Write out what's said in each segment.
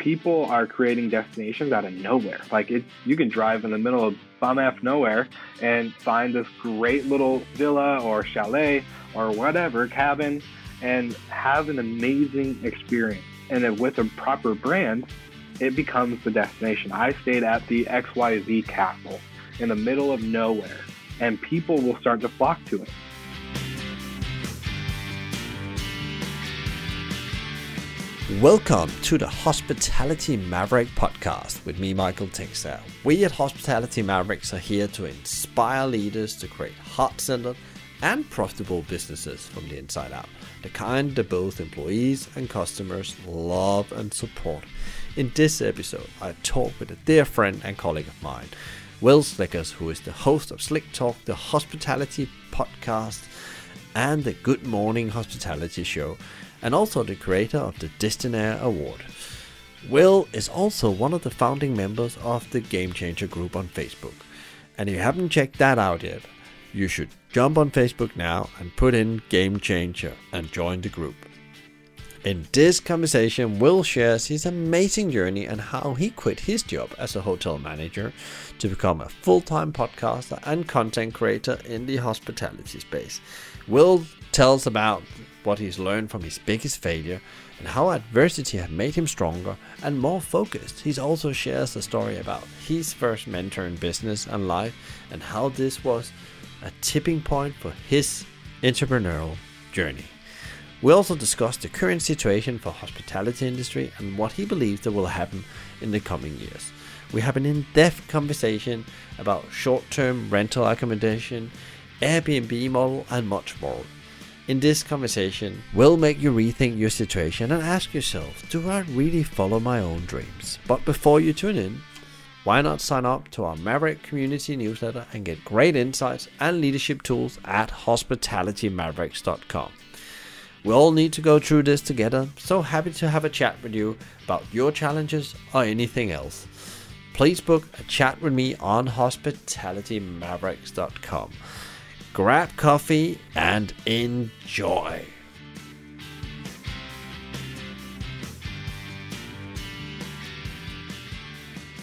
people are creating destinations out of nowhere. Like it's you can drive in the middle of bum f nowhere and find this great little villa or chalet or whatever cabin and have an amazing experience. And then with a proper brand, it becomes the destination. I stayed at the XYZ Castle in the middle of nowhere, and people will start to flock to it. Welcome to the Hospitality Maverick podcast with me, Michael Tingsager. We at Hospitality Mavericks are here to inspire leaders to create heart centered and profitable businesses from the inside out, the kind that both employees and customers love and support. In this episode, I talk with a dear friend and colleague of mine, Will Slickers, who is the host of Slick Talk, the hospitality podcast, and the Good Morning Hospitality Show and also the creator of the Destinaire Award. Will is also one of the founding members of the Game Changer group on Facebook. And if you haven't checked that out yet, you should jump on Facebook now and put in Game Changer and join the group. In this conversation, Will shares his amazing journey and how he quit his job as a hotel manager to become a full time podcaster and content creator in the hospitality space. Will tells about what he's learned from his biggest failure and how adversity had made him stronger and more focused. He also shares a story about his first mentor in business and life and how this was a tipping point for his entrepreneurial journey. We also discuss the current situation for hospitality industry and what he believes that will happen in the coming years. We have an in-depth conversation about short-term rental accommodation, Airbnb model and much more. In this conversation, will make you rethink your situation and ask yourself, do I really follow my own dreams? But before you tune in, why not sign up to our Maverick community newsletter and get great insights and leadership tools at hospitalitymavericks.com. We all need to go through this together, so happy to have a chat with you about your challenges or anything else. Please book a chat with me on hospitalitymavericks.com grab coffee, and enjoy.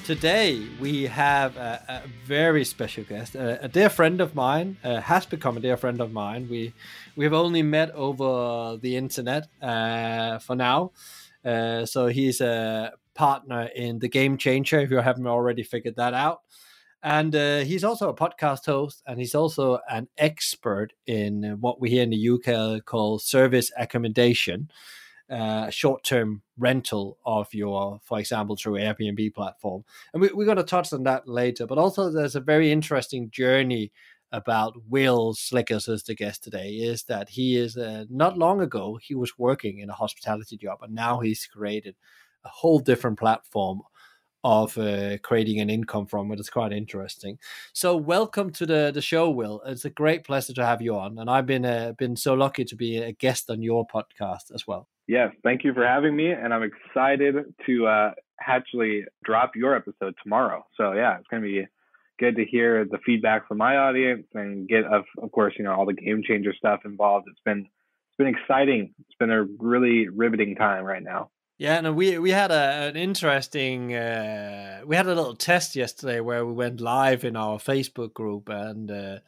Today we have a, a very special guest, a, a, dear friend of mine, uh, has become a dear friend of mine. We we have only met over the internet uh, for now, uh, so he's a partner in the Game Changer. If you haven't already figured that out, and uh, he's also a podcast host, and he's also an expert in what we here in the UK call service accommodation, uh, short-term rental of your, for example, through Airbnb platform. And we, we're going to touch on that later. But also, there's a very interesting journey about Will Slickers as the guest today. Is that he is uh, not long ago he was working in a hospitality job, and now he's created a whole different platform of uh, creating an income from it. It's quite interesting. So, welcome to the the show, Will. It's a great pleasure to have you on, and I've been uh, been so lucky to be a guest on your podcast as well. Yes, thank you for having me, and I'm excited to uh, actually drop your episode tomorrow. So, yeah, it's to be good to hear the feedback from my audience and get, of, of course, you know, all the game changer stuff involved. It's been it's been exciting. It's been a really riveting time right now. Yeah, no, we we had a, an interesting uh, we had a little test yesterday where we went live in our Facebook group and uh,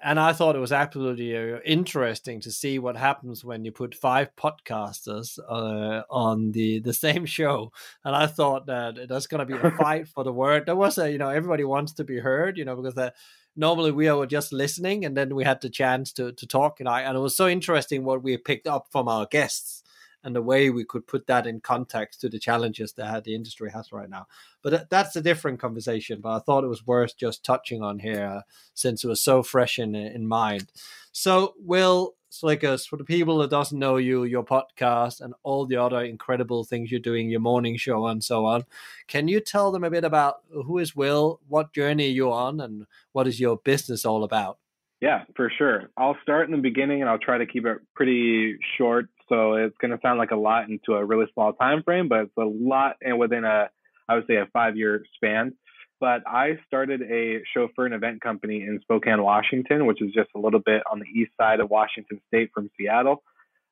and I thought it was absolutely uh, interesting to see what happens when you put five podcasters uh, on the the same show. And I thought that there's going to be a fight for the word. There was a you know everybody wants to be heard, you know, because that normally we are just listening and then we had the chance to to talk and I and it was so interesting what we picked up from our guests and the way we could put that in context to the challenges that the industry has right now. But that's a different conversation. But I thought it was worth just touching on here uh, since it was so fresh in in mind. So, Will Slickers, for the people that doesn't know you, your podcast, and all the other incredible things you're doing, your morning show and so on, can you tell them a bit about who is Will, what journey you're on, and what is your business all about? Yeah, for sure. I'll start in the beginning and I'll try to keep it pretty short so it's going to sound like a lot into a really small time frame, but it's a lot and within a, I would say, a five year span. But I started a chauffeur and event company in Spokane, Washington, which is just a little bit on the east side of Washington State from Seattle.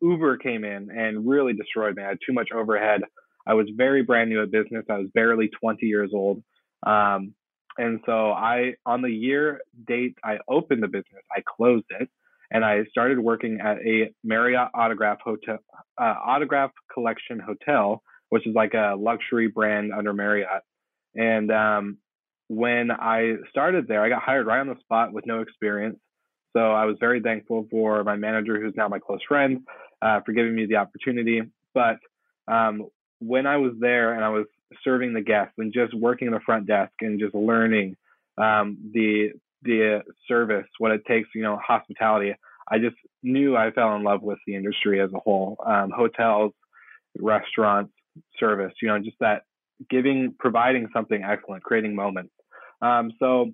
Uber came in and really destroyed me. I had too much overhead. I was very brand new at business. I was barely 20 years old. Um, and so I, on the year date I opened the business, I closed it and I started working at a Marriott Autograph Hotel, uh, Autograph Collection Hotel, which is like a luxury brand under Marriott. And um, when I started there, I got hired right on the spot with no experience. So I was very thankful for my manager, who's now my close friend, uh, for giving me the opportunity. But um, when I was there and I was serving the guests and just working the front desk and just learning um, the the service, what it takes, you know, hospitality. I just knew I fell in love with the industry as a whole. Um, hotels, restaurants, service, you know, just that giving, providing something excellent, creating moments. Um, so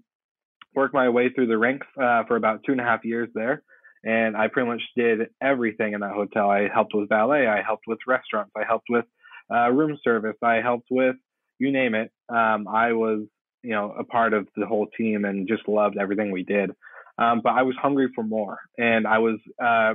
worked my way through the ranks uh, for about two and a half years there. And I pretty much did everything in that hotel. I helped with valet. I helped with restaurants. I helped with uh, room service. I helped with you name it. Um, I was, you know, a part of the whole team and just loved everything we did. Um, but I was hungry for more, and I was uh,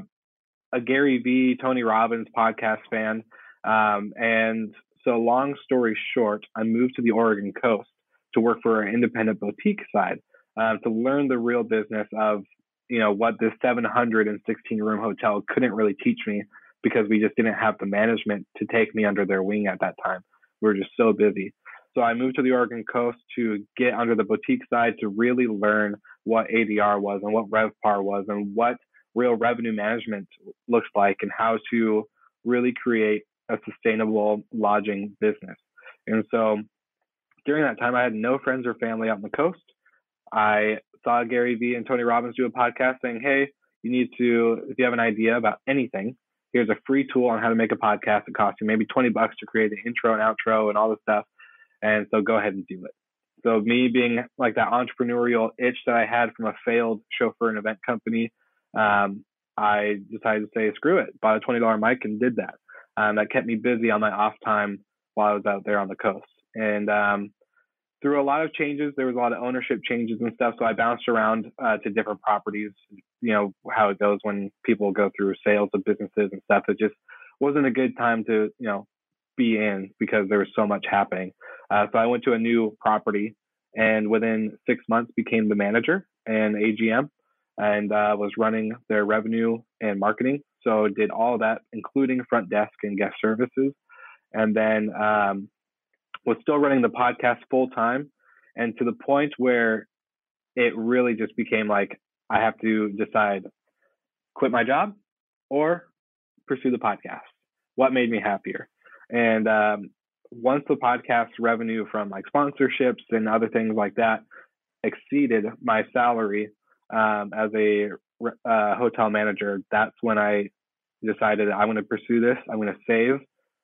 a Gary Vee, Tony Robbins podcast fan. Um, and so, long story short, I moved to the Oregon coast to work for an independent boutique side uh, to learn the real business of you know what this 716 room hotel couldn't really teach me because we just didn't have the management to take me under their wing at that time. We were just so busy. So I moved to the Oregon coast to get under the boutique side to really learn what ADR was and what RevPAR was and what real revenue management looks like and how to really create a sustainable lodging business. And so during that time, I had no friends or family out on the coast. I saw Gary Vee and Tony Robbins do a podcast saying, Hey, you need to, if you have an idea about anything, here's a free tool on how to make a podcast. It costs you maybe 20 bucks to create the intro and outro and all this stuff. And so go ahead and do it. So me being like that entrepreneurial itch that I had from a failed chauffeur and event company, um, I decided to say, screw it, bought a $20 mic and did that. Um, that kept me busy on my off time while I was out there on the coast. And um, through a lot of changes, there was a lot of ownership changes and stuff. So I bounced around uh, to different properties. You know how it goes when people go through sales of businesses and stuff. It just wasn't a good time to you know be in because there was so much happening. Uh, so I went to a new property, and within six months became the manager and AGM, and uh, was running their revenue and marketing. So did all that, including front desk and guest services, and then um, was still running the podcast full time and to the point where it really just became like I have to decide quit my job or pursue the podcast. What made me happier? And um, once the podcast revenue from like sponsorships and other things like that exceeded my salary um, as a uh, hotel manager, that's when I decided I'm going to pursue this. I'm going to save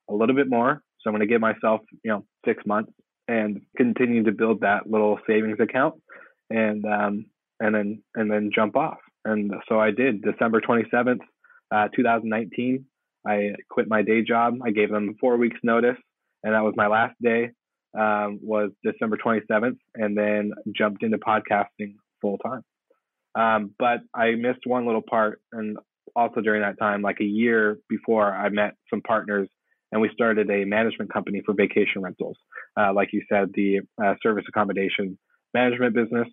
a little bit more so I'm going to give myself, you know, six months and continue to build that little savings account and, um, and then, and then jump off. And so I did December 27th, uh, 2019. I quit my day job. I gave them four weeks notice and that was my last day, um, was December 27th and then jumped into podcasting full time. Um, but I missed one little part and also during that time, like a year before I met some partners and we started a management company for vacation rentals. Uh, like you said, the uh, service accommodation management business,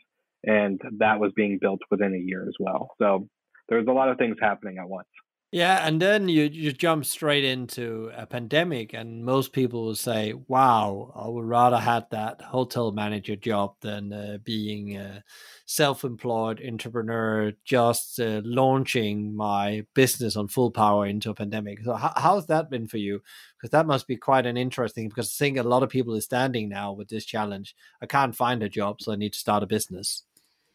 and that was being built within a year as well. So there was a lot of things happening at once. Yeah, and then you you jump straight into a pandemic, and most people will say, "Wow, I would rather had that hotel manager job than uh, being a self-employed entrepreneur, just uh, launching my business on full power into a pandemic." So, how, how's that been for you? Because that must be quite an interesting. Because I think a lot of people are standing now with this challenge. I can't find a job, so I need to start a business.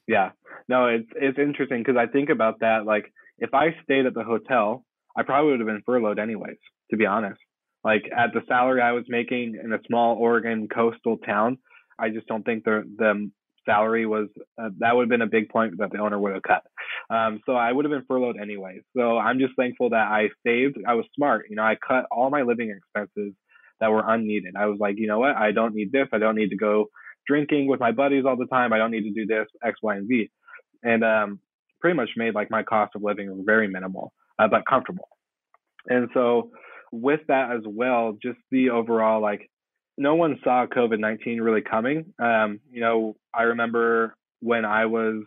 Yeah, no, it's it's interesting because I think about that like if I stayed at the hotel, I probably would have been furloughed anyways, to be honest. Like at the salary I was making in a small Oregon coastal town, I just don't think the the salary was uh, that would have been a big point that the owner would have cut. Um, so I would have been furloughed anyways. So I'm just thankful that I saved. I was smart. You know, I cut all my living expenses that were unneeded. I was like, you know what? I don't need this. I don't need to go drinking with my buddies all the time. I don't need to do this X, Y, and Z. And um, pretty much made like my cost of living very minimal, uh, but comfortable. And so with that as well, just the overall like no one saw COVID 19 really coming. Um, you know, I remember when I was,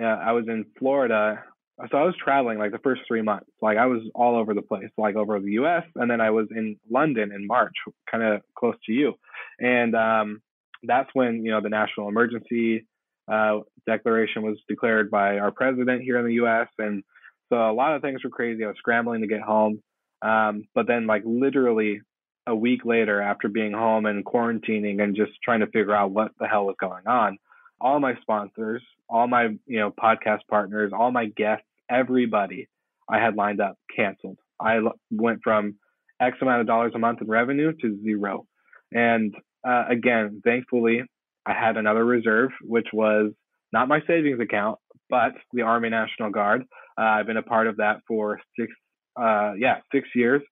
uh, I was in Florida. So I was traveling like the first three months. Like I was all over the place, like over the US. And then I was in London in March, kind of close to you. And um, that's when, you know, the national emergency uh, declaration was declared by our president here in the US. And so a lot of things were crazy. I was scrambling to get home. Um, but then, like, literally a week later after being home and quarantining and just trying to figure out what the hell was going on all my sponsors all my you know podcast partners all my guests everybody i had lined up canceled i went from x amount of dollars a month in revenue to zero and uh, again thankfully i had another reserve which was not my savings account but the army national guard uh, i've been a part of that for six uh, yeah six years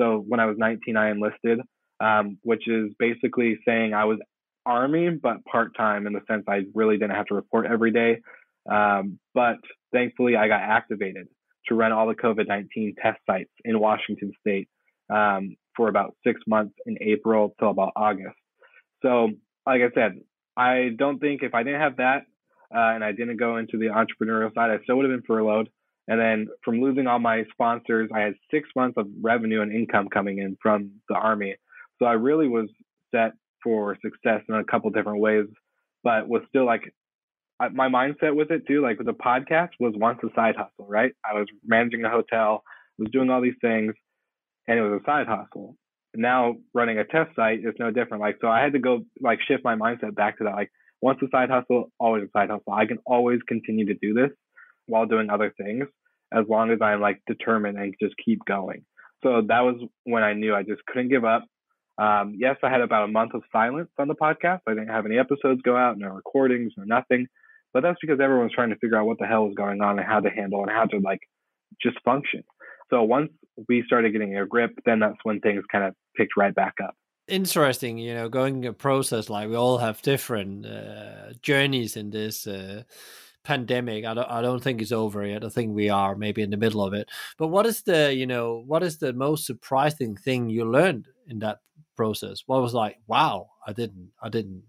so when I was 19, I enlisted, um, which is basically saying I was Army, but part time in the sense I really didn't have to report every day. Um, but thankfully, I got activated to run all the COVID 19 test sites in Washington state um, for about six months in April till about August. So, like I said, I don't think if I didn't have that uh, and I didn't go into the entrepreneurial side, I still would have been furloughed. And then from losing all my sponsors, I had six months of revenue and income coming in from the army. So I really was set for success in a couple different ways, but was still like my mindset with it too. Like the podcast was once a side hustle, right? I was managing a hotel, I was doing all these things, and it was a side hustle. Now running a test site is no different. Like so, I had to go like shift my mindset back to that. Like once a side hustle, always a side hustle. I can always continue to do this while doing other things as long as I'm like determined and just keep going. So that was when I knew I just couldn't give up. Um, yes, I had about a month of silence on the podcast. I didn't have any episodes go out, no recordings, no nothing. But that's because everyone's trying to figure out what the hell was going on and how to handle and how to like just function. So once we started getting a grip, then that's when things kind of picked right back up interesting you know going a process like we all have different uh, journeys in this uh, pandemic. I don't, I don't think it's over yet. I think we are maybe in the middle of it. But what is the, you know, what is the most surprising thing you learned in that process? What was like, wow, I didn't, I didn't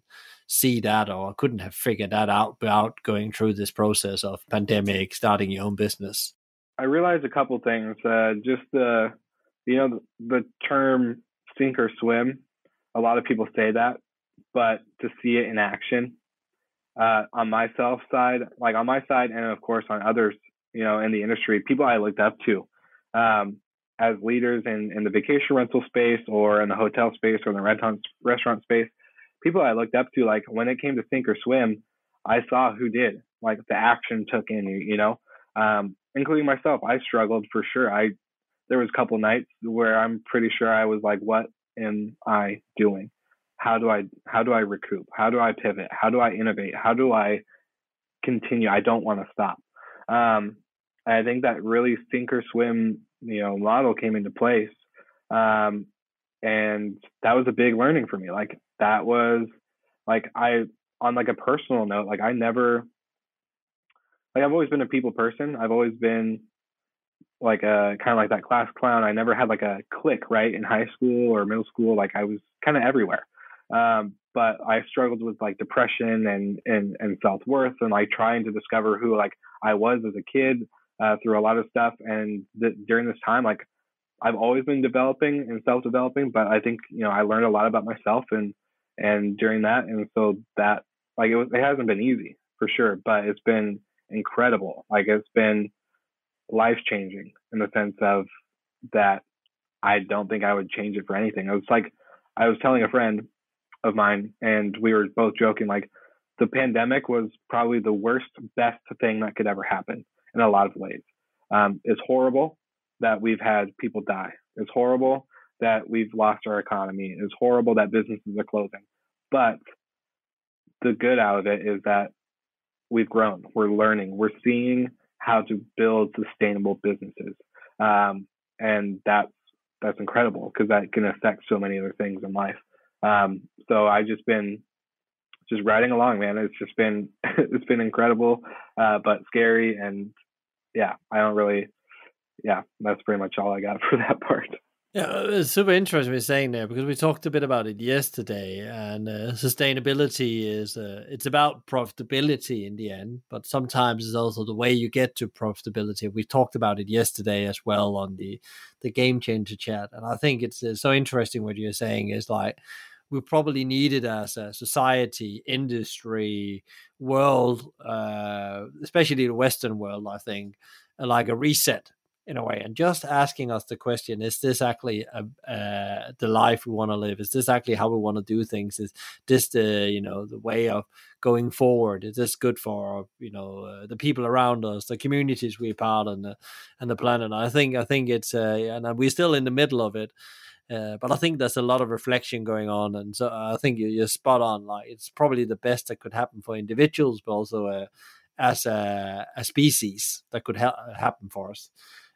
see that, or I couldn't have figured that out without going through this process of pandemic, starting your own business. I realized a couple things. Uh, just the, you know, the term sink or swim. A lot of people say that, but to see it in action uh, on myself side, like on my side, and of course on others, you know, in the industry, people I looked up to um, as leaders in, in the vacation rental space or in the hotel space or the restaurant restaurant space, people I looked up to, like when it came to sink or swim, I saw who did, like the action took in, you know, um, including myself. I struggled for sure. I there was a couple nights where I'm pretty sure I was like, what am I doing? how do I how do I recoup? How do I pivot? How do I innovate? How do I continue? I don't want to stop. Um, I think that really sink or swim, you know, model came into place, um, and that was a big learning for me. Like that was like I on like a personal note, like I never like I've always been a people person. I've always been like a kind of like that class clown. I never had like a clique, right? In high school or middle school, like I was kind of everywhere. Um, but I struggled with like depression and and and self worth and like trying to discover who like I was as a kid uh, through a lot of stuff. And th- during this time, like I've always been developing and self developing, but I think you know I learned a lot about myself and and during that, and so that like it was it hasn't been easy for sure, but it's been incredible. Like it's been life changing in the sense of that I don't think I would change it for anything. It was like I was telling a friend of mine, and we were both joking like the pandemic was probably the worst, best thing that could ever happen in a lot of ways. Um, it's horrible that we've had people die. It's horrible that we've lost our economy. It's horrible that businesses are closing. But the good out of it is that we've grown. We're learning. We're seeing how to build sustainable businesses, um, and that's that's incredible because that can affect so many other things in life. Um, so I've just been just riding along, man. It's just been it's been incredible, uh, but scary, and yeah, I don't really. Yeah, that's pretty much all I got for that part. Yeah, it's super interesting you're saying there because we talked a bit about it yesterday, and uh, sustainability is uh, it's about profitability in the end, but sometimes it's also the way you get to profitability. We talked about it yesterday as well on the the game changer chat, and I think it's, it's so interesting what you're saying is like we probably needed as a society, industry, world, uh, especially the Western world. I think like a reset in a way and just asking us the question is this actually a, uh, the life we want to live? Is this actually how we want to do things? Is this the you know the way of going forward? Is this good for you know uh, the people around us the communities we're part and the, and the planet? I think i think it's uh, and we're still in the middle of it uh, but I think there's a lot of reflection going on, and so I think you're spot on. Like it's probably the best that could happen for individuals, but also uh, as a, a, species that could ha- happen for us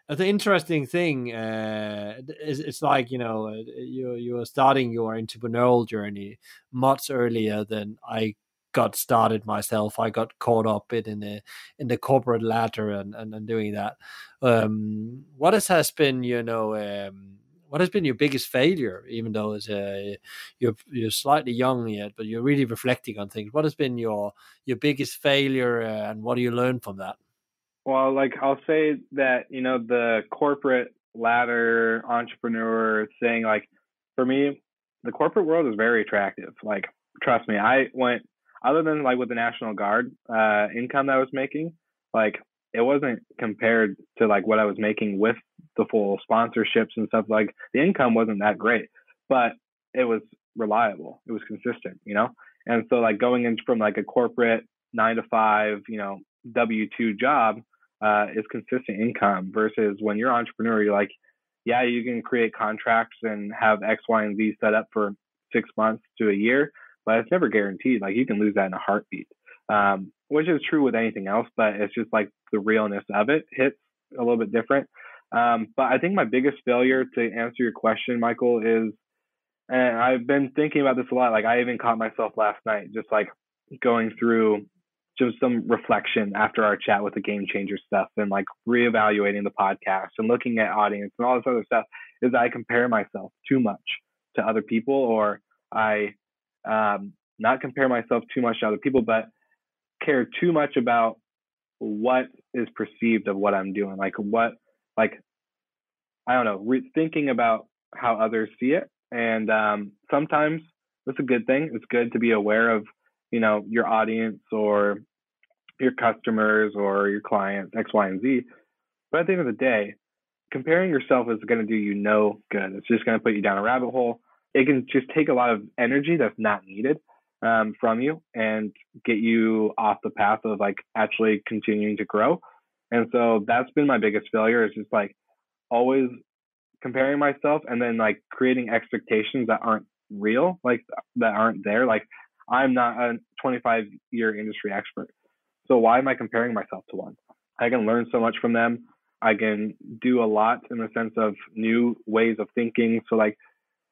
the interesting thing uh, is it's like you know uh, you you're starting your entrepreneurial journey much earlier than I got started myself. I got caught up in, in the in the corporate ladder and, and, and doing that. Um, what has, has been you know um, what has been your biggest failure? Even though it's uh, you're you're slightly young yet, but you're really reflecting on things. What has been your your biggest failure, uh, and what do you learn from that? Well, like I'll say that, you know, the corporate ladder entrepreneur thing, like for me, the corporate world is very attractive. Like, trust me, I went other than like with the National Guard uh, income that I was making, like it wasn't compared to like what I was making with the full sponsorships and stuff. Like the income wasn't that great, but it was reliable. It was consistent, you know. And so like going in from like a corporate nine to five, you know, W two job uh, is consistent income versus when you're an entrepreneur, you're like, yeah, you can create contracts and have X, Y, and Z set up for six months to a year, but it's never guaranteed. Like you can lose that in a heartbeat, um, which is true with anything else, but it's just like the realness of it hits a little bit different. Um, but I think my biggest failure to answer your question, Michael, is, and I've been thinking about this a lot. Like I even caught myself last night, just like going through just some reflection after our chat with the game changer stuff and like reevaluating the podcast and looking at audience and all this other stuff is I compare myself too much to other people or I um, not compare myself too much to other people, but care too much about what is perceived of what I'm doing. Like what, like, I don't know, re- thinking about how others see it. And um, sometimes it's a good thing. It's good to be aware of you know your audience or your customers or your clients X, Y, and Z. But at the end of the day, comparing yourself is going to do you no good. It's just going to put you down a rabbit hole. It can just take a lot of energy that's not needed um, from you and get you off the path of like actually continuing to grow. And so that's been my biggest failure is just like always comparing myself and then like creating expectations that aren't real, like that aren't there. Like I'm not a 25 year industry expert. So why am I comparing myself to one? I can learn so much from them. I can do a lot in the sense of new ways of thinking. So like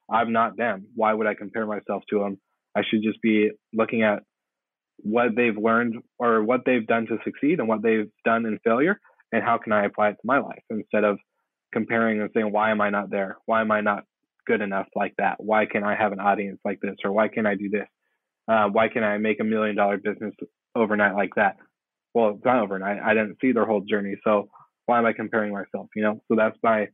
I'm not them. Why would I compare myself to them? I should just be looking at what they've learned or what they've done to succeed and what they've done in failure and how can I apply it to my life instead of comparing and saying, why am I not there? Why am I not good enough like that? Why can I have an audience like this? Or why can't I do this? Uh, why can I make a million dollar business overnight like that? Well, it's not overnight. I didn't see their whole journey. So why am I comparing myself? You know, so that's my,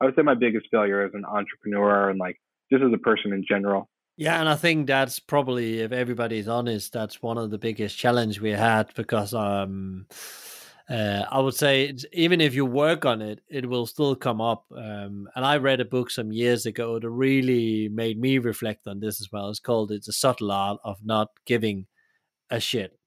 I would say my biggest failure as an entrepreneur and like just as a person in general. Yeah, and I think that's probably, if everybody's honest, that's one of the biggest challenge we had because um, uh, I would say even if you work on it, it will still come up. Um, and I read a book some years ago that really made me reflect on this as well. It's called "It's a Subtle Art of Not Giving a Shit."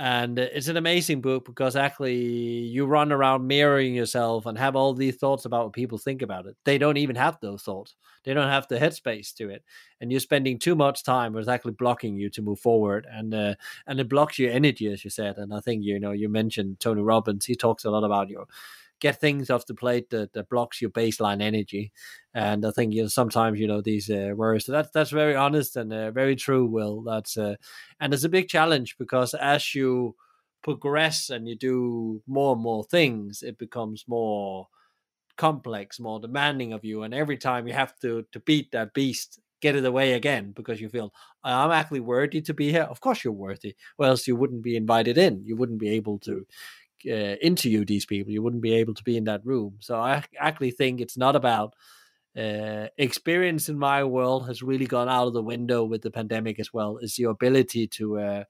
And it's an amazing book because actually you run around mirroring yourself and have all these thoughts about what people think about it. They don't even have those thoughts. They don't have the headspace to it. And you're spending too much time it's actually blocking you to move forward and uh, and it blocks your energy as you said. And i think you know you mentioned tony robbins. He talks a lot about your get things off the plate that, that blocks your baseline energy. And I think you know sometimes you know these uh, words. So that's that's very honest and uh, very true. Will that's uh, and it's a big challenge because as you progress and you do more and more things, it becomes more complex, more demanding of you, and every time you have to to beat that beast, get it away again because you feel I'm actually worthy to be here. Of course, you're worthy, or else you wouldn't be invited in. You wouldn't be able to uh, interview these people. You wouldn't be able to be in that room. So I actually think it's not about uh, experience in my world has really gone out of the window with the pandemic as well. Is your ability to uh,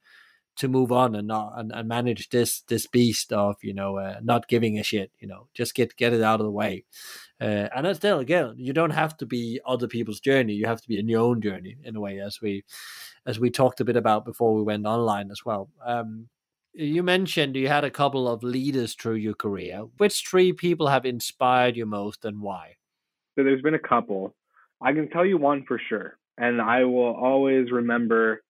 to move on and not and, and manage this this beast of you know uh, not giving a shit. You know, just get get it out of the way. Uh, and still, again, you don't have to be other people's journey. You have to be in your own journey in a way, as we as we talked a bit about before we went online as well. Um, you mentioned you had a couple of leaders through your career. Which three people have inspired you most and why? So there's been a couple. I can tell you one for sure. And I will always remember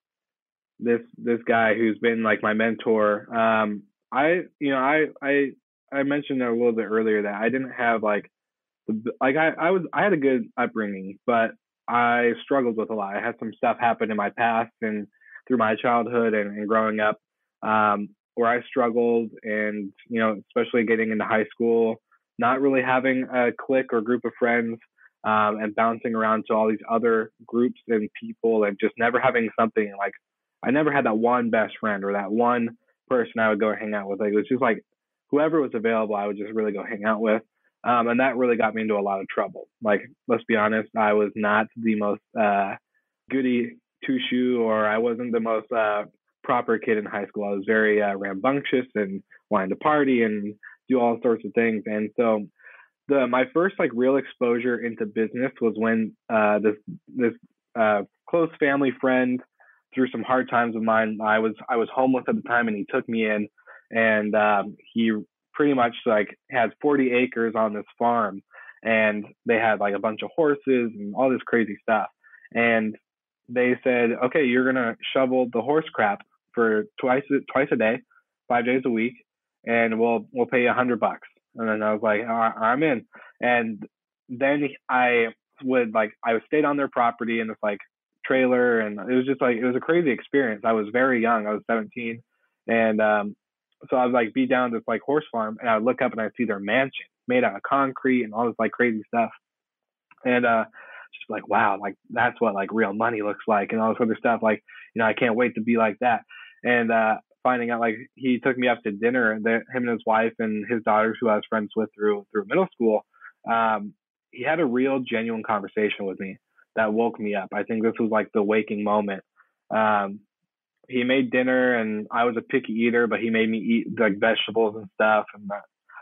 this this guy who's been like my mentor. Um, I you know I I I mentioned a little bit earlier that I didn't have like like I I was I had a good upbringing, but I struggled with a lot. I had some stuff happen in my past and through my childhood and, and growing up um, where I struggled, and you know, especially getting into high school, not really having a clique or group of friends, um, and bouncing around to all these other groups and people, and just never having something like I never had that one best friend or that one person I would go hang out with. Like it was just like whoever was available, I would just really go hang out with. Um, and that really got me into a lot of trouble. Like, let's be honest, I was not the most uh, goody two shoe, or I wasn't the most uh, proper kid in high school. I was very uh, rambunctious and wanted to party and do all sorts of things. And so, the my first like real exposure into business was when uh, this this uh, close family friend, through some hard times of mine, I was I was homeless at the time, and he took me in, and um, he pretty much like had 40 acres on this farm, and they had like a bunch of horses and all this crazy stuff, and they said, okay, you're gonna shovel the horse crap for twice twice a day, five days a week, and we'll we'll pay a hundred bucks. And then I was like, I'm in. And then I would like I stayed on their property in this like trailer, and it was just like it was a crazy experience. I was very young. I was 17, and um, so I would like be down this like horse farm, and I would look up and I see their mansion made out of concrete and all this like crazy stuff. And uh, just like wow, like that's what like real money looks like, and all this other stuff. Like you know, I can't wait to be like that. And uh, finding out like he took me up to dinner, that him and his wife and his daughters, who I was friends with through through middle school. Um, he had a real genuine conversation with me that woke me up. I think this was like the waking moment. Um, he made dinner and I was a picky eater, but he made me eat like vegetables and stuff. And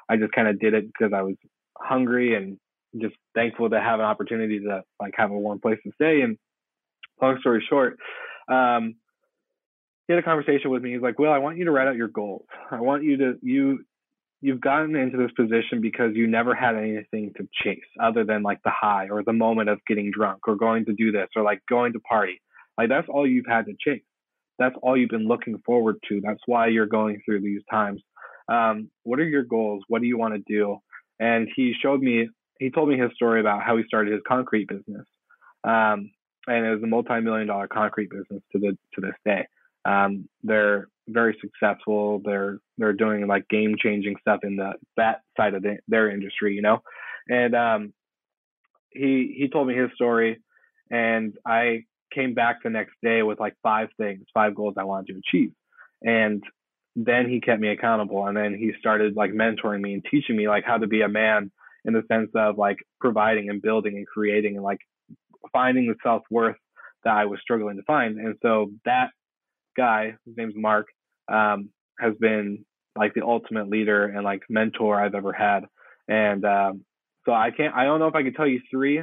I just kind of did it because I was hungry and just thankful to have an opportunity to like have a warm place to stay. And long story short, um, he had a conversation with me. He's like, "Will, I want you to write out your goals. I want you to you you've gotten into this position because you never had anything to chase other than like the high or the moment of getting drunk or going to do this or like going to party. Like that's all you've had to chase. That's all you've been looking forward to. That's why you're going through these times. Um, what are your goals? What do you want to do? And he showed me he told me his story about how he started his concrete business. Um, and it was a multi-million dollar concrete business to the to this day. Um, they're very successful. They're they're doing like game changing stuff in the that side of the, their industry, you know. And um, he he told me his story, and I came back the next day with like five things, five goals I wanted to achieve, and then he kept me accountable, and then he started like mentoring me and teaching me like how to be a man in the sense of like providing and building and creating and like finding the self worth that I was struggling to find. And so that guy, his name's Mark, um, has been like the ultimate leader and like mentor I've ever had. And um, so I can't, I don't know if I could tell you three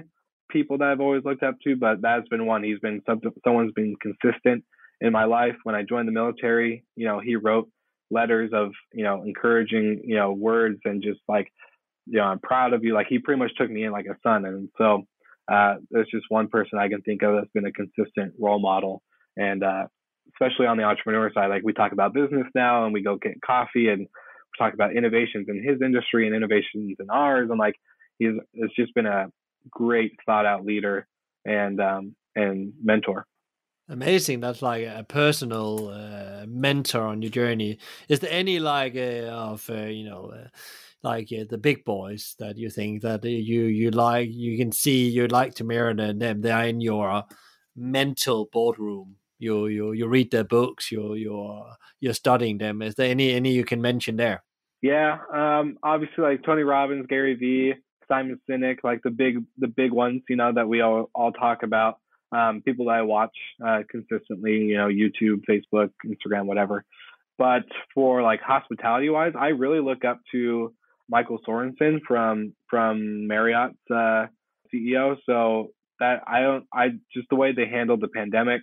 people that I've always looked up to, but that's been one. He's been someone's been consistent in my life. When I joined the military, you know, he wrote letters of, you know, encouraging, you know, words and just like, you know, I'm proud of you. Like he pretty much took me in like a son. And so uh, there's just one person I can think of that's been a consistent role model. And uh, especially on the entrepreneur side, like we talk about business now and we go get coffee and we talk about innovations in his industry and innovations in ours. And like he's it's just been a great thought out leader and um, and mentor. Amazing. That's like a personal uh, mentor on your journey. Is there any like uh, of uh, you know uh, like uh, the big boys that you think that you you like you can see you'd like to mirror them they are in your mental boardroom you you you read their books you're you're you're studying them. Is there any any you can mention there? Yeah um obviously like tony robbins gary vee simon sinek like the big the big ones you know that we all all talk about um people that i watch uh consistently you know youtube facebook instagram whatever. But for like hospitality wise i really look up to michael Sorenson from from marriott's uh ceo so that i don't i just the way they handled the pandemic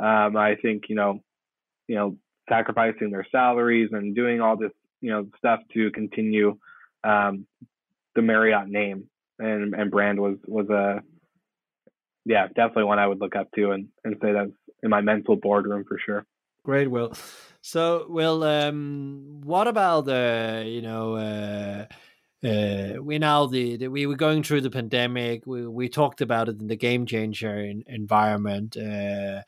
um, I think you know, you know, sacrificing their salaries and doing all this you know stuff to continue um, the Marriott name and and brand was was a yeah definitely one I would look up to and and say that's in my mental boardroom for sure. Great, Will. So, Will, um, what about the you know? Uh, uh, we now the, the, we were going through the pandemic. We we talked about it in the game changer in, environment. Uh,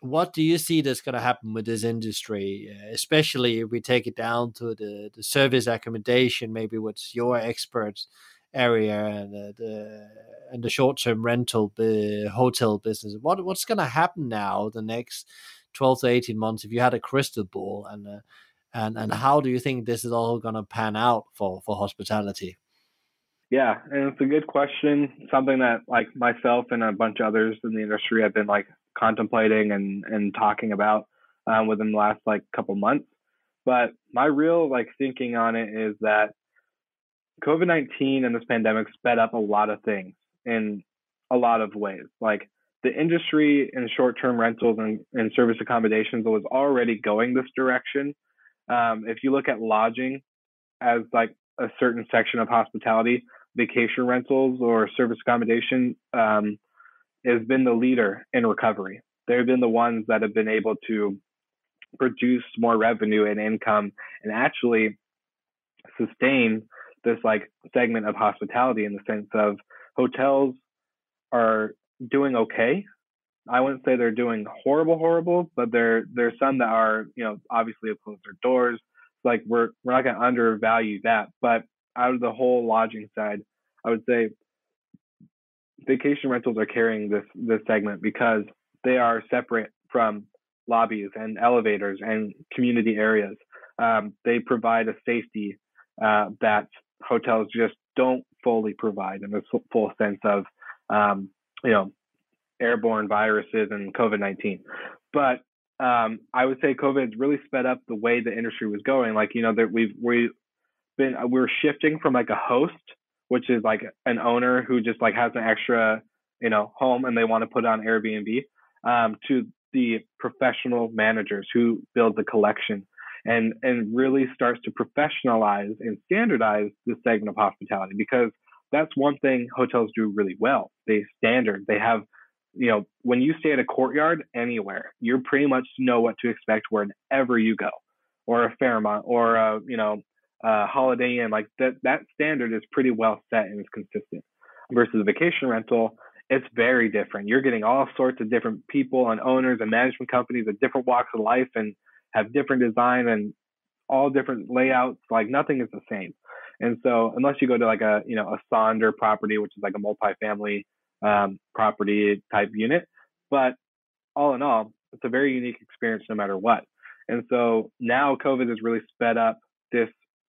what do you see that's going to happen with this industry, uh, especially if we take it down to the, the service accommodation, maybe what's your experts area and the and the short term rental uh, hotel business. What what's going to happen now the next twelve to eighteen months if you had a crystal ball and uh, and and how do you think this is all going to pan out for for hospitality? Yeah, and it's a good question. Something that like myself and a bunch of others in the industry have been like contemplating and and talking about um, within the last like couple months. But my real like thinking on it is that COVID nineteen and this pandemic sped up a lot of things in a lot of ways. Like the industry in short term rentals and, and service accommodations was already going this direction. Um, if you look at lodging as like a certain section of hospitality, vacation rentals or service accommodation um, has been the leader in recovery. They've been the ones that have been able to produce more revenue and income and actually sustain this like segment of hospitality in the sense of hotels are doing okay. I wouldn't say they're doing horrible, horrible, but there there's some that are, you know, obviously have closed their doors. Like we're we're not gonna undervalue that. But out of the whole lodging side, I would say vacation rentals are carrying this this segment because they are separate from lobbies and elevators and community areas. Um, they provide a safety uh, that hotels just don't fully provide in the full sense of um, you know airborne viruses and COVID nineteen. But um, I would say COVID has really sped up the way the industry was going. Like you know that we've we've been we're shifting from like a host which is like an owner who just like has an extra, you know, home and they want to put on Airbnb, um, to the professional managers who build the collection and and really starts to professionalize and standardize the segment of hospitality because that's one thing hotels do really well. They standard. They have, you know, when you stay at a courtyard anywhere, you pretty much know what to expect wherever you go, or a Fairmont, or a, you know, uh, Holiday Inn, like that that standard is pretty well set and is consistent. Versus vacation rental, it's very different. You're getting all sorts of different people and owners and management companies at different walks of life and have different design and all different layouts. Like nothing is the same. And so unless you go to like a you know a Sonder property, which is like a multifamily um, property type unit, but all in all, it's a very unique experience no matter what. And so now COVID has really sped up this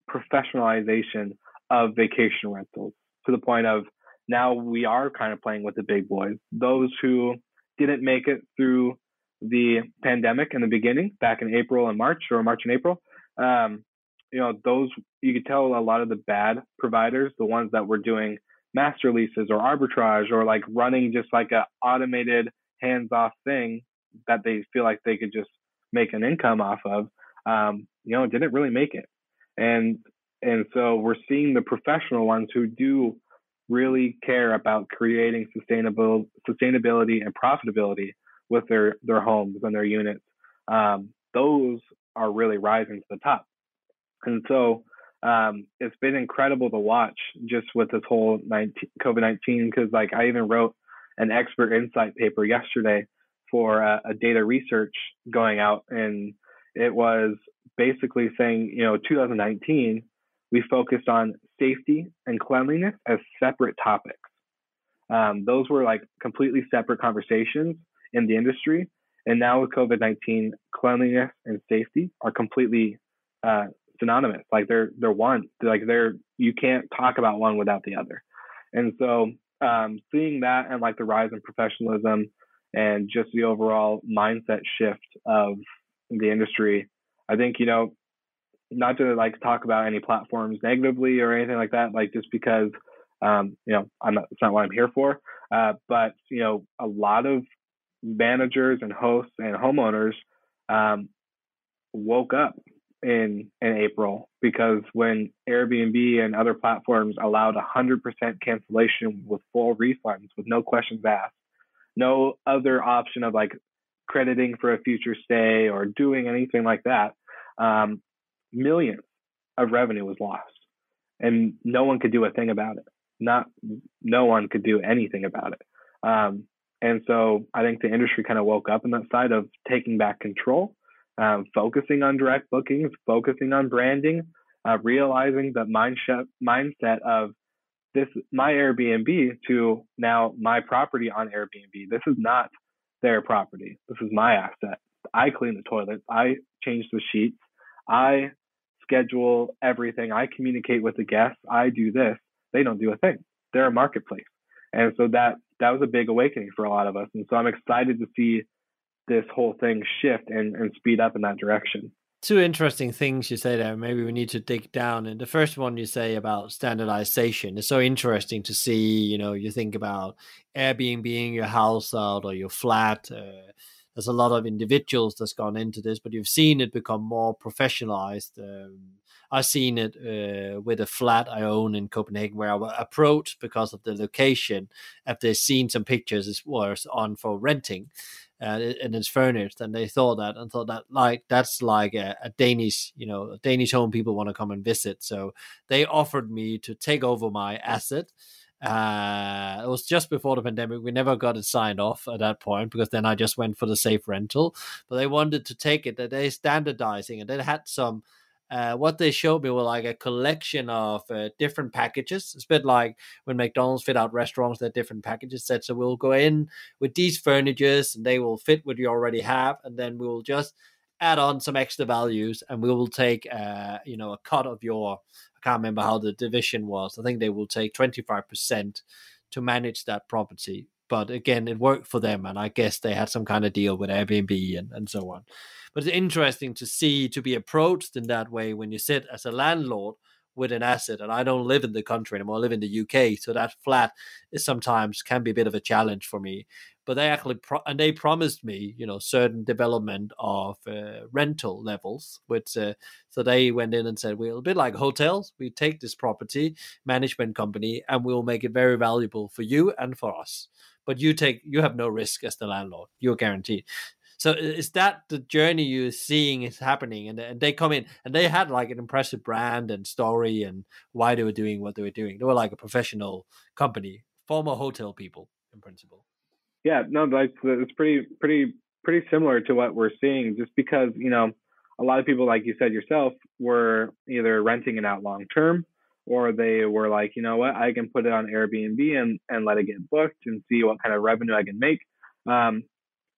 professionalization of vacation rentals to the point of now we are kind of playing with the big boys. Those who didn't make it through the pandemic in the beginning, back in April and March or March and April, um, you know, those you could tell a lot of the bad providers, the ones that were doing master leases or arbitrage or like running just like a automated hands-off thing that they feel like they could just make an income off of, um, you know, didn't really make it and and so we're seeing the professional ones who do really care about creating sustainable sustainability and profitability with their their homes and their units. Um, those are really rising to the top. And so um, it's been incredible to watch just with this whole 19, covid-19 because like i even wrote an expert insight paper yesterday for a, a data research going out and it was basically saying, you know, 2019 we focused on safety and cleanliness as separate topics. Um, those were like completely separate conversations in the industry. And now with COVID 19, cleanliness and safety are completely uh, synonymous. Like they're they're one. They're like they're you can't talk about one without the other. And so um, seeing that and like the rise in professionalism and just the overall mindset shift of the industry, I think you know not to like talk about any platforms negatively or anything like that, like just because um, you know I'm not, it's not what I'm here for. Uh, but you know a lot of managers and hosts and homeowners um, woke up in in April because when Airbnb and other platforms allowed 100% cancellation with full refunds with no questions asked, no other option of like crediting for a future stay or doing anything like that, um, millions of revenue was lost, and no one could do a thing about it. Not no one could do anything about it. Um, and so I think the industry kind of woke up on that side of taking back control um, focusing on direct bookings, focusing on branding, uh, realizing the mindset mindset of this my Airbnb to now my property on Airbnb. This is not their property. This is my asset. I clean the toilets. I change the sheets. I schedule everything. I communicate with the guests. I do this. They don't do a thing. They're a marketplace. And so that that was a big awakening for a lot of us. And so I'm excited to see this whole thing shift and, and speed up in that direction. Two interesting things you say there. Maybe we need to dig down. And the first one you say about standardization is so interesting to see. You know, you think about Airbnb being your house out or your flat. Uh, there's a lot of individuals that's gone into this, but you've seen it become more professionalized. Um, I've seen it uh, with a flat I own in Copenhagen where I was approached because of the location. After seen some pictures, it was on for renting uh, and it's furnished and they thought that and thought that like that's like a, a danish you know danish home people want to come and visit so they offered me to take over my asset uh, it was just before the pandemic. We never got it signed off at that point because then I just went for the safe rental. But they wanted to take it. That they standardizing and they had some uh, what they showed me were like a collection of uh, different packages. It's a bit like when McDonald's fit out restaurants, they're different packages set. So we'll go in with these furnitures and they will fit what you already have. And then we'll just add on some extra values and we will take, uh, you know, a cut of your, I can't remember how the division was. I think they will take 25% to manage that property. But again, it worked for them. And I guess they had some kind of deal with Airbnb and, and so on. But it's interesting to see to be approached in that way when you sit as a landlord with an asset. And I don't live in the country anymore; I live in the UK, so that flat is sometimes can be a bit of a challenge for me. But they actually pro- and they promised me, you know, certain development of uh, rental levels. Which uh, so they went in and said, "We're a bit like hotels. We take this property management company, and we'll make it very valuable for you and for us." But you take you have no risk as the landlord. You're guaranteed. So is that the journey you're seeing is happening? And, and they come in and they had like an impressive brand and story and why they were doing what they were doing. They were like a professional company, former hotel people in principle. Yeah, no, like it's pretty, pretty, pretty similar to what we're seeing. Just because you know, a lot of people, like you said yourself, were either renting it out long term or they were like, you know what, I can put it on Airbnb and, and let it get booked and see what kind of revenue I can make. Um,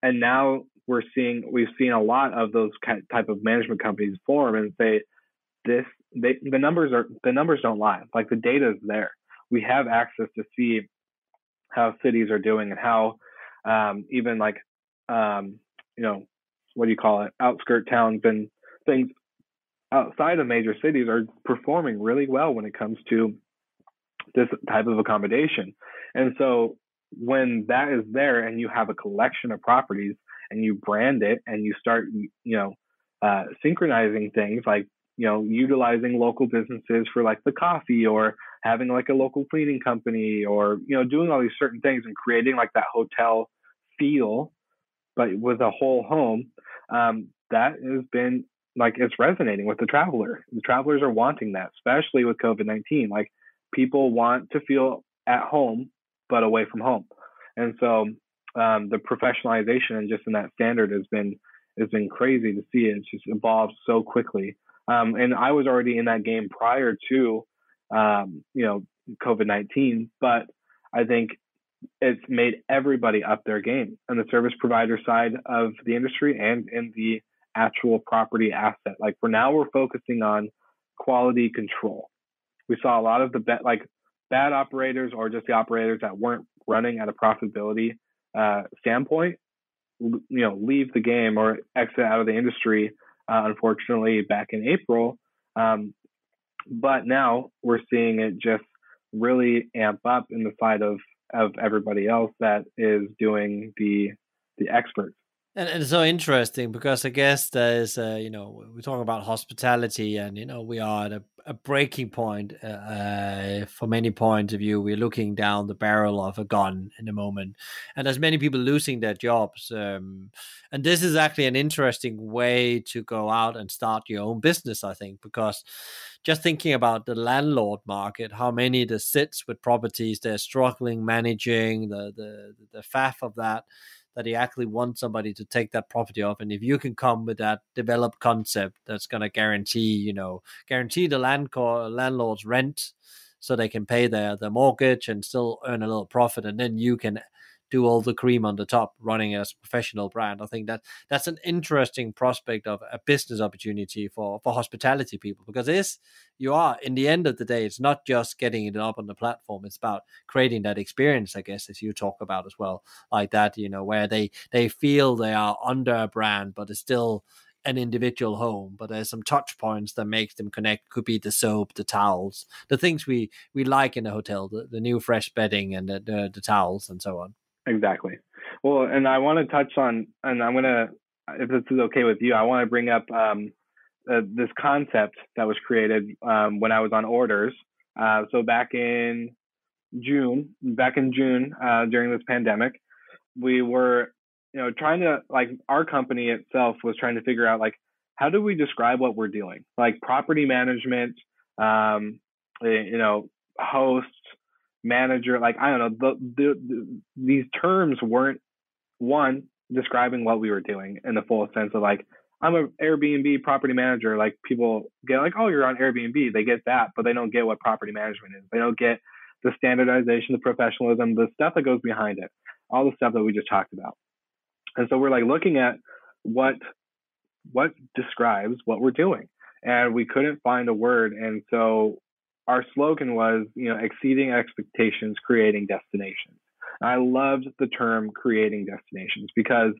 and now we're seeing we've seen a lot of those type of management companies form and say this they the numbers are the numbers don't lie like the data is there we have access to see how cities are doing and how um, even like um, you know what do you call it? Outskirt towns and things outside of major cities are performing really well when it comes to this type of accommodation. And so when that is there and you have a collection of properties and you brand it and you start you know uh, synchronizing things like you know utilizing local businesses for like the coffee or having like a local cleaning company or you know doing all these certain things and creating like that hotel feel but with a whole home um, that has been like it's resonating with the traveler the travelers are wanting that especially with covid-19 like people want to feel at home but away from home and so um, the professionalization and just in that standard has been has been crazy to see. It's just evolved so quickly. Um, and I was already in that game prior to, um, you know, COVID 19. But I think it's made everybody up their game on the service provider side of the industry and in the actual property asset. Like for now, we're focusing on quality control. We saw a lot of the like bad operators or just the operators that weren't running at a profitability uh, standpoint, you know, leave the game or exit out of the industry. Uh, unfortunately, back in April, um, but now we're seeing it just really amp up in the side of of everybody else that is doing the the experts. And, and it's so interesting because I guess there's, uh, you know, we're talking about hospitality, and you know, we are at a, a breaking point uh, uh, from many points of view. We're looking down the barrel of a gun in a moment, and there's many people losing their jobs. Um, and this is actually an interesting way to go out and start your own business, I think, because just thinking about the landlord market, how many that sits with properties they're struggling managing the the the faff of that that he actually wants somebody to take that property off. And if you can come with that developed concept that's going to guarantee, you know, guarantee the land co- landlord's rent so they can pay their, their mortgage and still earn a little profit. And then you can do all the cream on the top running as a professional brand. I think that that's an interesting prospect of a business opportunity for for hospitality people because it is you are in the end of the day it's not just getting it up on the platform it's about creating that experience I guess as you talk about as well like that you know where they they feel they are under a brand but it's still an individual home, but there's some touch points that makes them connect. Could be the soap, the towels, the things we we like in a hotel, the, the new fresh bedding and the, the, the towels and so on. Exactly. Well, and I want to touch on, and I'm gonna, if this is okay with you, I want to bring up um, uh, this concept that was created um, when I was on orders. Uh, so back in June, back in June uh, during this pandemic, we were, you know, trying to like our company itself was trying to figure out like how do we describe what we're doing, like property management, um, eh, you know, hosts, manager like i don't know the, the, the, these terms weren't one describing what we were doing in the full sense of like i'm an airbnb property manager like people get like oh you're on airbnb they get that but they don't get what property management is. They don't get the standardization the professionalism the stuff that goes behind it all the stuff that we just talked about. And so we're like looking at what what describes what we're doing and we couldn't find a word and so our slogan was, you know, exceeding expectations, creating destinations. I loved the term creating destinations because,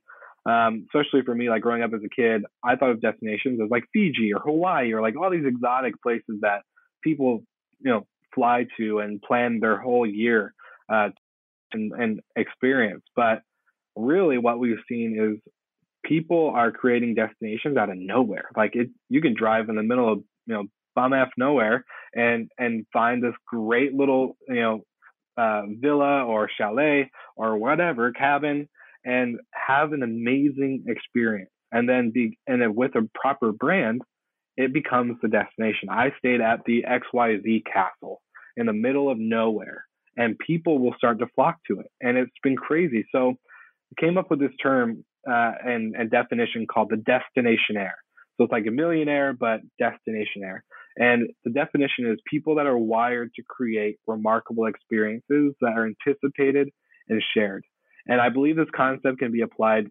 um, especially for me, like growing up as a kid, I thought of destinations as like Fiji or Hawaii or like all these exotic places that people, you know, fly to and plan their whole year uh, and, and experience. But really, what we've seen is people are creating destinations out of nowhere. Like it, you can drive in the middle of you know bum f nowhere and and find this great little you know uh, villa or chalet or whatever cabin and have an amazing experience. And then be and then with a proper brand it becomes the destination. I stayed at the xyz castle in the middle of nowhere and people will start to flock to it. And it's been crazy. So I came up with this term uh, and, and definition called the destinationaire so it's like a millionaire but destinationaire and the definition is people that are wired to create remarkable experiences that are anticipated and shared. And I believe this concept can be applied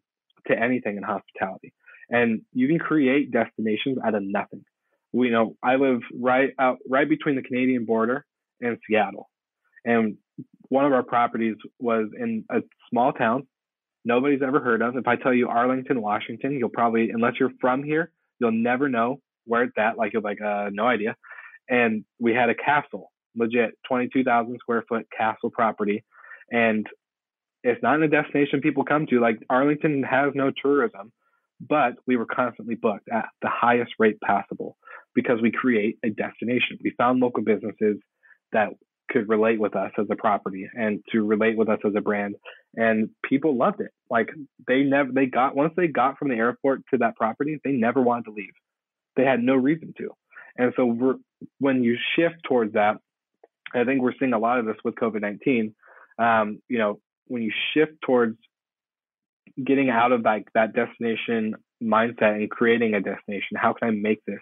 to anything in hospitality. And you can create destinations out of nothing. We know I live right out right between the Canadian border and Seattle. And one of our properties was in a small town nobody's ever heard of. If I tell you Arlington, Washington, you'll probably unless you're from here, you'll never know where it's at. Like you're like, uh, no idea. And we had a castle, legit 22,000 square foot castle property. And it's not a destination people come to. Like Arlington has no tourism, but we were constantly booked at the highest rate possible because we create a destination. We found local businesses that could relate with us as a property and to relate with us as a brand and people loved it like they never they got once they got from the airport to that property they never wanted to leave they had no reason to. And so when you shift towards that, I think we're seeing a lot of this with COVID 19. Um, you know, when you shift towards getting out of like that destination mindset and creating a destination, how can I make this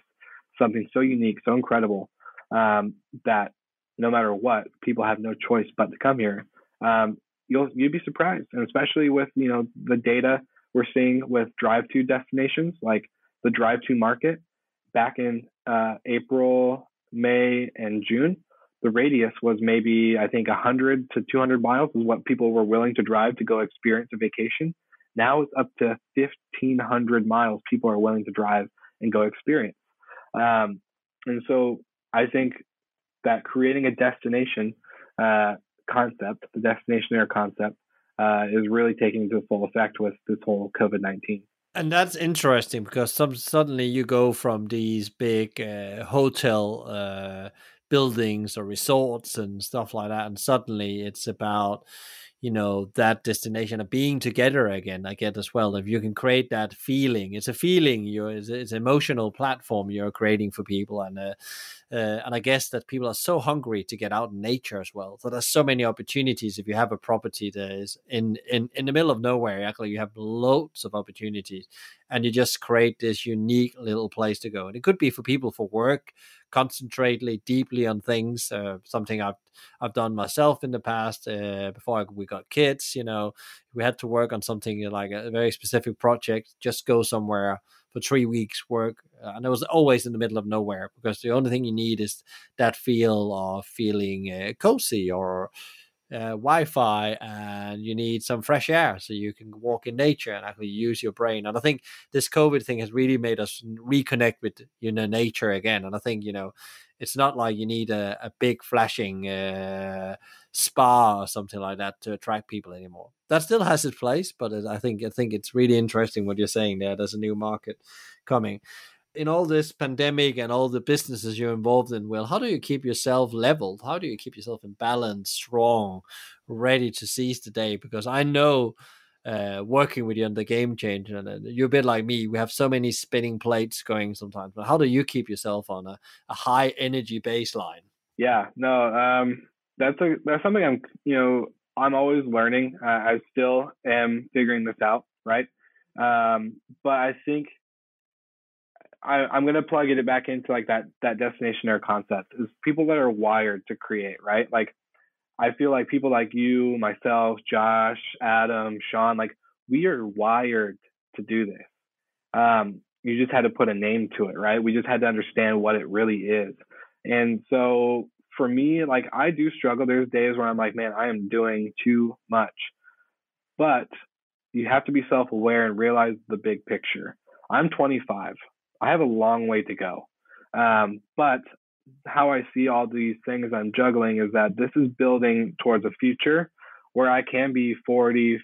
something so unique, so incredible um, that no matter what, people have no choice but to come here. Um, you'll you'd be surprised, and especially with you know the data we're seeing with drive-to destinations like the drive-to market back in uh, April, May, and June. The radius was maybe I think 100 to 200 miles is what people were willing to drive to go experience a vacation. Now it's up to 1,500 miles people are willing to drive and go experience. Um, and so I think that creating a destination uh, concept, the destinationaire concept, uh, is really taking to full effect with this whole COVID 19. And that's interesting because some, suddenly you go from these big uh, hotel uh, buildings or resorts and stuff like that, and suddenly it's about you know that destination of being together again i get as well if you can create that feeling. It's a feeling you're it's, it's an emotional platform you're creating for people and uh, uh, and i guess that people are so hungry to get out in nature as well so there's so many opportunities if you have a property that is in in in the middle of nowhere actually you have loads of opportunities and you just create this unique little place to go and it could be for people for work concentrate deeply on things. Uh, something I've I've done myself in the past uh, before we got kids. You know, we had to work on something like a very specific project. Just go somewhere for three weeks work, uh, and it was always in the middle of nowhere because the only thing you need is that feel of feeling uh, cozy or uh, Wi-Fi and you need some fresh air so you can walk in nature and actually use your brain. And I think this COVID thing has really made us reconnect with you know nature again. And I think you know it's not like you need a, a big flashing uh, spa or something like that to attract people anymore. That still has its place, but I think I think it's really interesting what you're saying there. There's a new market coming in all this pandemic and all the businesses you're involved in, well, how do you keep yourself leveled? How do you keep yourself in balance, strong, ready to seize the day? Because I know uh, working with you on the game changer, and you're a bit like me. We have so many spinning plates going sometimes. But how do you keep yourself on a, a high energy baseline? Yeah, no, um, that's a that's something I'm you know I'm always learning. I still am figuring this out, right? Um, but I think I, I'm gonna plug it back into like that that destinationaire concept is people that are wired to create, right? Like I feel like people like you, myself, Josh, Adam, Sean, like we are wired to do this. Um, you just had to put a name to it, right? We just had to understand what it really is. And so for me, like I do struggle. There's days where I'm like, man, I am doing too much. But you have to be self aware and realize the big picture. I'm 25. I have a long way to go. Um, but how I see all these things I'm juggling is that this is building towards a future where I can be 40,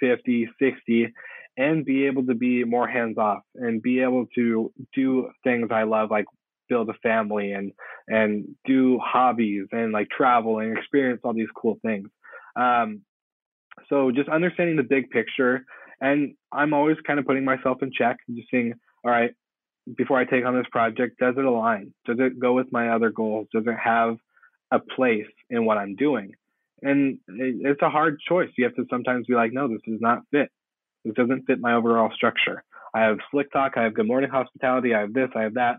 50, 60 and be able to be more hands off and be able to do things I love like build a family and and do hobbies and like travel and experience all these cool things. Um, so just understanding the big picture and I'm always kind of putting myself in check, and just saying, all right, before I take on this project, does it align? Does it go with my other goals? Does it have a place in what I'm doing? And it's a hard choice. You have to sometimes be like, no, this does not fit. This doesn't fit my overall structure. I have Slick Talk, I have Good Morning Hospitality, I have this, I have that.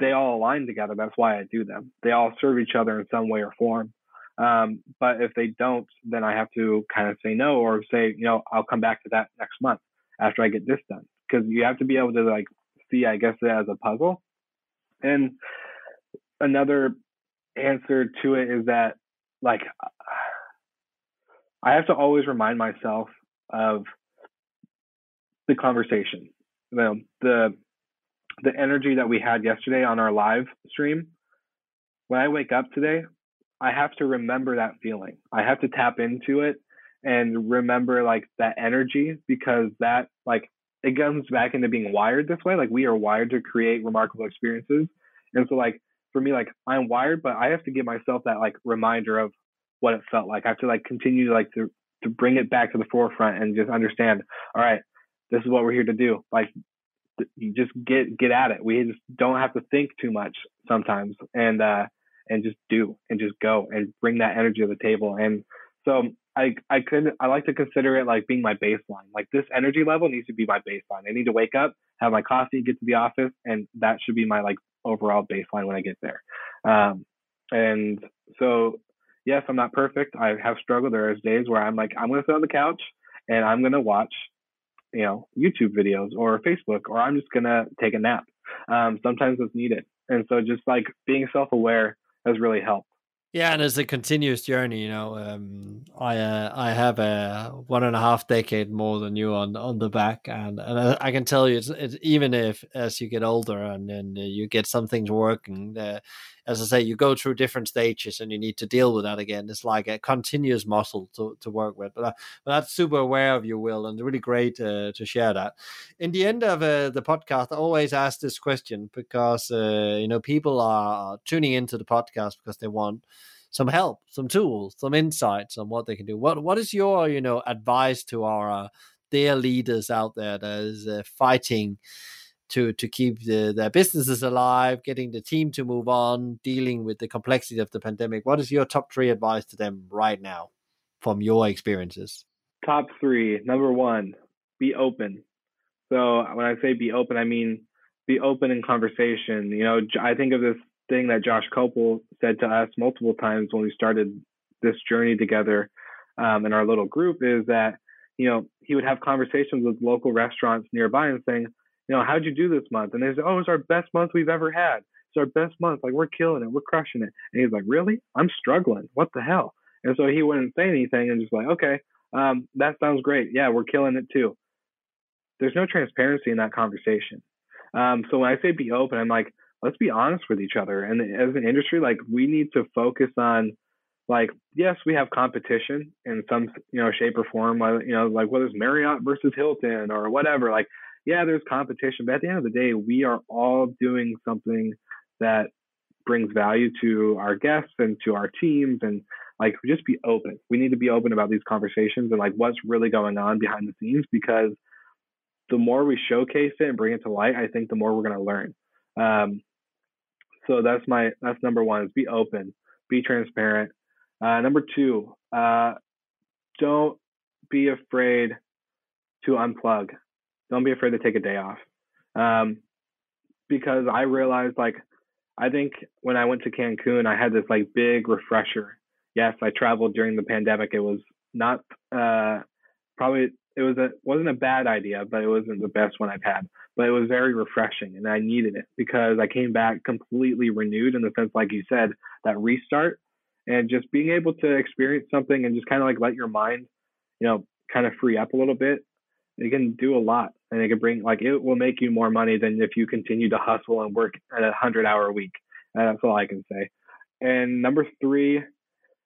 They all align together. That's why I do them. They all serve each other in some way or form. Um, but if they don't, then I have to kind of say no or say, you know, I'll come back to that next month after I get this done. Because you have to be able to like see, I guess, it as a puzzle. And another answer to it is that, like, I have to always remind myself of the conversation, you know, the the energy that we had yesterday on our live stream. When I wake up today, I have to remember that feeling. I have to tap into it and remember like that energy because that like it comes back into being wired this way. Like we are wired to create remarkable experiences. And so like for me, like I'm wired, but I have to give myself that like reminder of what it felt like. I have to like continue to like to to bring it back to the forefront and just understand, all right, this is what we're here to do. Like you just get get at it. We just don't have to think too much sometimes and uh and just do and just go and bring that energy to the table. And so I I could I like to consider it like being my baseline. Like this energy level needs to be my baseline. I need to wake up, have my coffee, get to the office, and that should be my like overall baseline when I get there. Um, and so, yes, I'm not perfect. I have struggled. There are days where I'm like, I'm to sit on the couch and I'm to watch, you know, YouTube videos or Facebook, or I'm just to take a nap. Um, sometimes it's needed. And so just like being self aware has really helped. Yeah, and it's a continuous journey. You know, um, I uh, I have a one and a half decade more than you on on the back, and and I, can tell you, it's, it's, even if as you get older and then you get some things working, uh, as I say, you go through different stages and you need to deal with that again. It's like a continuous muscle to, to work with. But, uh, but that's super aware of you, Will, and really great uh, to share that. In the end of uh, the podcast, I always ask this question because, uh, you know, people are tuning into the podcast because they want some help, some tools, some insights on what they can do. What What is your, you know, advice to our uh, dear leaders out there that is uh, fighting to to keep the, their businesses alive, getting the team to move on, dealing with the complexity of the pandemic. What is your top three advice to them right now from your experiences? Top three. Number one, be open. So when I say be open, I mean be open in conversation. You know, I think of this thing that Josh Kopel said to us multiple times when we started this journey together um, in our little group is that you know he would have conversations with local restaurants nearby and saying you know, how'd you do this month? And they say, oh, it's our best month we've ever had. It's our best month. Like we're killing it. We're crushing it. And he's like, really? I'm struggling. What the hell? And so he wouldn't say anything and just like, okay, um, that sounds great. Yeah, we're killing it too. There's no transparency in that conversation. Um, so when I say be open, I'm like, let's be honest with each other. And as an industry, like we need to focus on like yes we have competition in some you know shape or form you know like whether it's marriott versus hilton or whatever like yeah, there's competition, but at the end of the day, we are all doing something that brings value to our guests and to our teams and like just be open. We need to be open about these conversations and like what's really going on behind the scenes because the more we showcase it and bring it to light, I think the more we're going to learn. Um, so that's my that's number one is be open, be transparent. Uh, number two, uh, don't be afraid to unplug don't be afraid to take a day off. Um, because I realized like I think when I went to Cancun, I had this like big refresher. Yes, I traveled during the pandemic. It was not uh, probably it was a wasn't a bad idea, but it wasn't the best one I've had. But it was very refreshing, and I needed it because I came back completely renewed in the sense, like you said, that restart and just being able to experience something and just kind of like let your mind, you know, kind of free up a little bit it can do a lot and it can bring like it will make you more money than if you continue to hustle and work at a hundred hour a week that's all i can say. And number three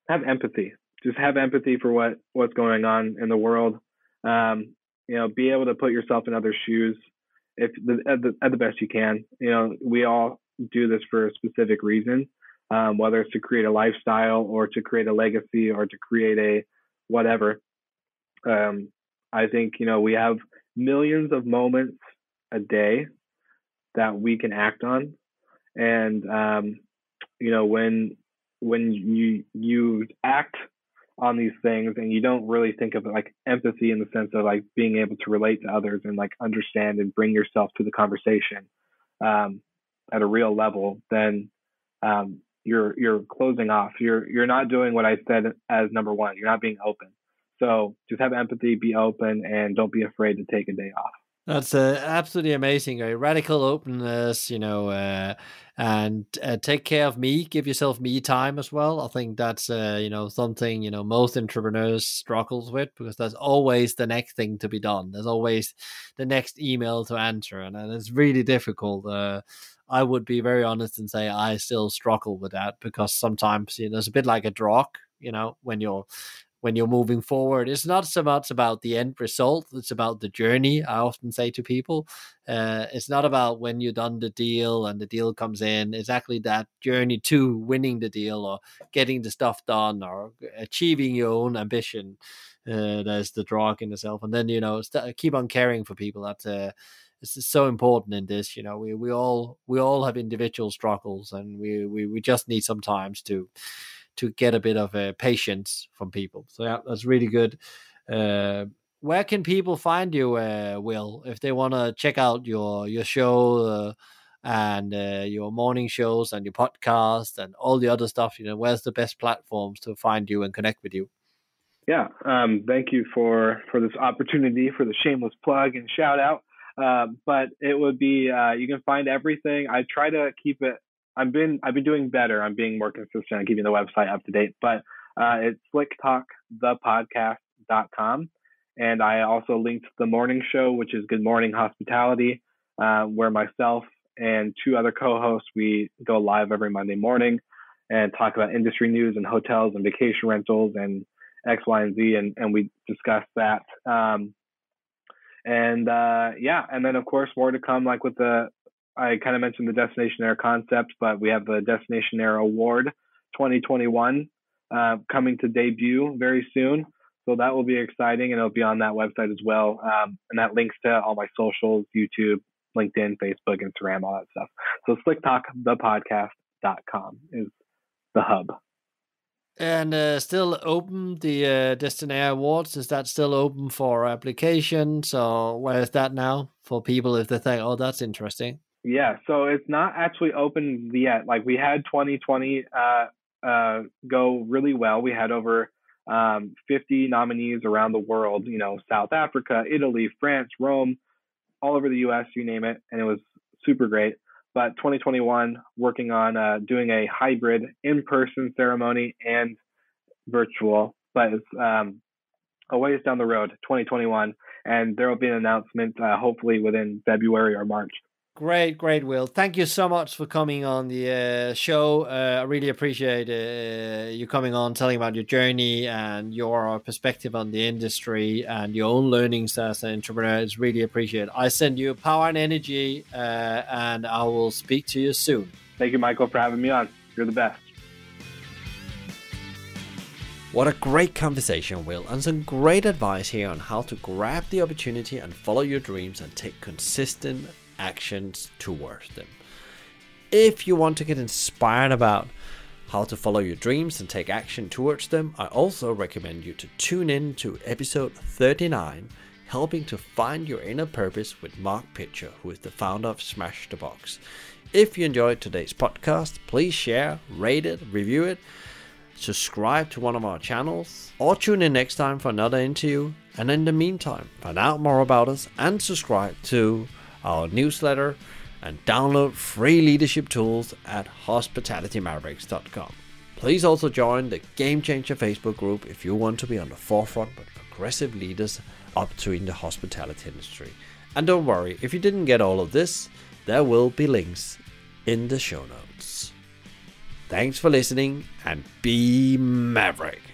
have empathy. Just have empathy for what what's going on in the world. Um, you know be able to put yourself in other shoes if the, at, the, at the best you can. You know we all do this for a specific reason um, whether it's to create a lifestyle or to create a legacy or to create a whatever. Um, I think, you know, we have millions of moments a day that we can act on. And, um, you know, when, when you, you act on these things and you don't really think of it like empathy in the sense of like being able to relate to others and like understand and bring yourself to the conversation, um, at a real level, then, um, you're, you're closing off. You're, you're not doing what I said as number one. You're not being open so just have empathy, be open, and don't be afraid to take a day off. That's uh, absolutely amazing. A radical openness, you know, uh, and uh, take care of me. Give yourself me time as well. I think that's uh, you know something you know most entrepreneurs struggles with because there's always the next thing to be done. There's always the next email to answer, and, and it's really difficult. Uh, I would be very honest and say I still struggle with that because sometimes you know, it's a bit like a drug. You know, when you're when you're moving forward. It's not so much about the end result, it's about the journey. I often say to people, uh, it's not about when you've done the deal and the deal comes in, it's actually that journey to winning the deal or getting the stuff done or achieving your own ambition. Uh, there's the drug in itself. And then, you know, st- keep on caring for people. That's uh, it's so important in this you know we, we all we all have individual struggles and we, we we just need sometimes to to get a bit of a patience from people. So yeah, that's really good. Uh, where can people find you, uh, Will, if they want to check out your your show, uh, and uh, your morning shows and your podcast and all the other stuff, you know, where's the best platforms to find you and connect with you? Yeah, um, thank you for for this opportunity for the shameless plug and shout out. Uh, but it would be uh, you can find everything. I try to keep it. I've been I've been doing better. I'm being more consistent on keeping the website up to date. But uh, it's slicktalkthepodcast.com, and I also linked the morning show, which is Good Morning Hospitality, uh, where myself and two other co-hosts we go live every Monday morning and talk about industry news and hotels and vacation rentals and X, Y, and Z, and, and we discuss that. Um, and uh, yeah, and then of course more to come, like with the I kind of mentioned the Destinationaire concept, but we have the Destinationaire Award 2021 uh, coming to debut very soon. So that will be exciting, and it'll be on that website as well. Um, and that links to all my socials, YouTube, LinkedIn, Facebook, Instagram, all that stuff. So slicktalkthepodcast.com is the hub. And uh, still open the uh, Destiny Awards. Is that still open for applications, or where is that now for people if they think, "Oh, that's interesting"? Yeah, so it's not actually open yet. Like we had 2020 uh, uh, go really well. We had over um, 50 nominees around the world. You know, South Africa, Italy, France, Rome, all over the U.S. You name it, and it was super great but 2021 working on uh, doing a hybrid in-person ceremony and virtual but it's um, a ways down the road 2021 and there will be an announcement uh, hopefully within february or march Great, great, Will. Thank you so much for coming on the uh, show. Uh, I really appreciate uh, you coming on, telling about your journey and your perspective on the industry and your own learnings as an entrepreneur. It's really appreciated. I send you power and energy, uh, and I will speak to you soon. Thank you, Michael, for having me on. You're the best. What a great conversation, Will, and some great advice here on how to grab the opportunity and follow your dreams and take consistent actions towards them. If you want to get inspired about how to follow your dreams and take action towards them, I also recommend you to tune in to episode 39 Helping to Find Your Inner Purpose with Mark Pitcher, who is the founder of Smash the Box. If you enjoyed today's podcast, please share, rate it, review it, subscribe to one of our channels, or tune in next time for another interview. And in the meantime, find out more about us and subscribe to our newsletter, and download free leadership tools at hospitalitymavericks.com. Please also join the Game Changer Facebook group if you want to be on the forefront with progressive leaders up to in the hospitality industry. And don't worry, if you didn't get all of this, there will be links in the show notes. Thanks for listening and be Maverick.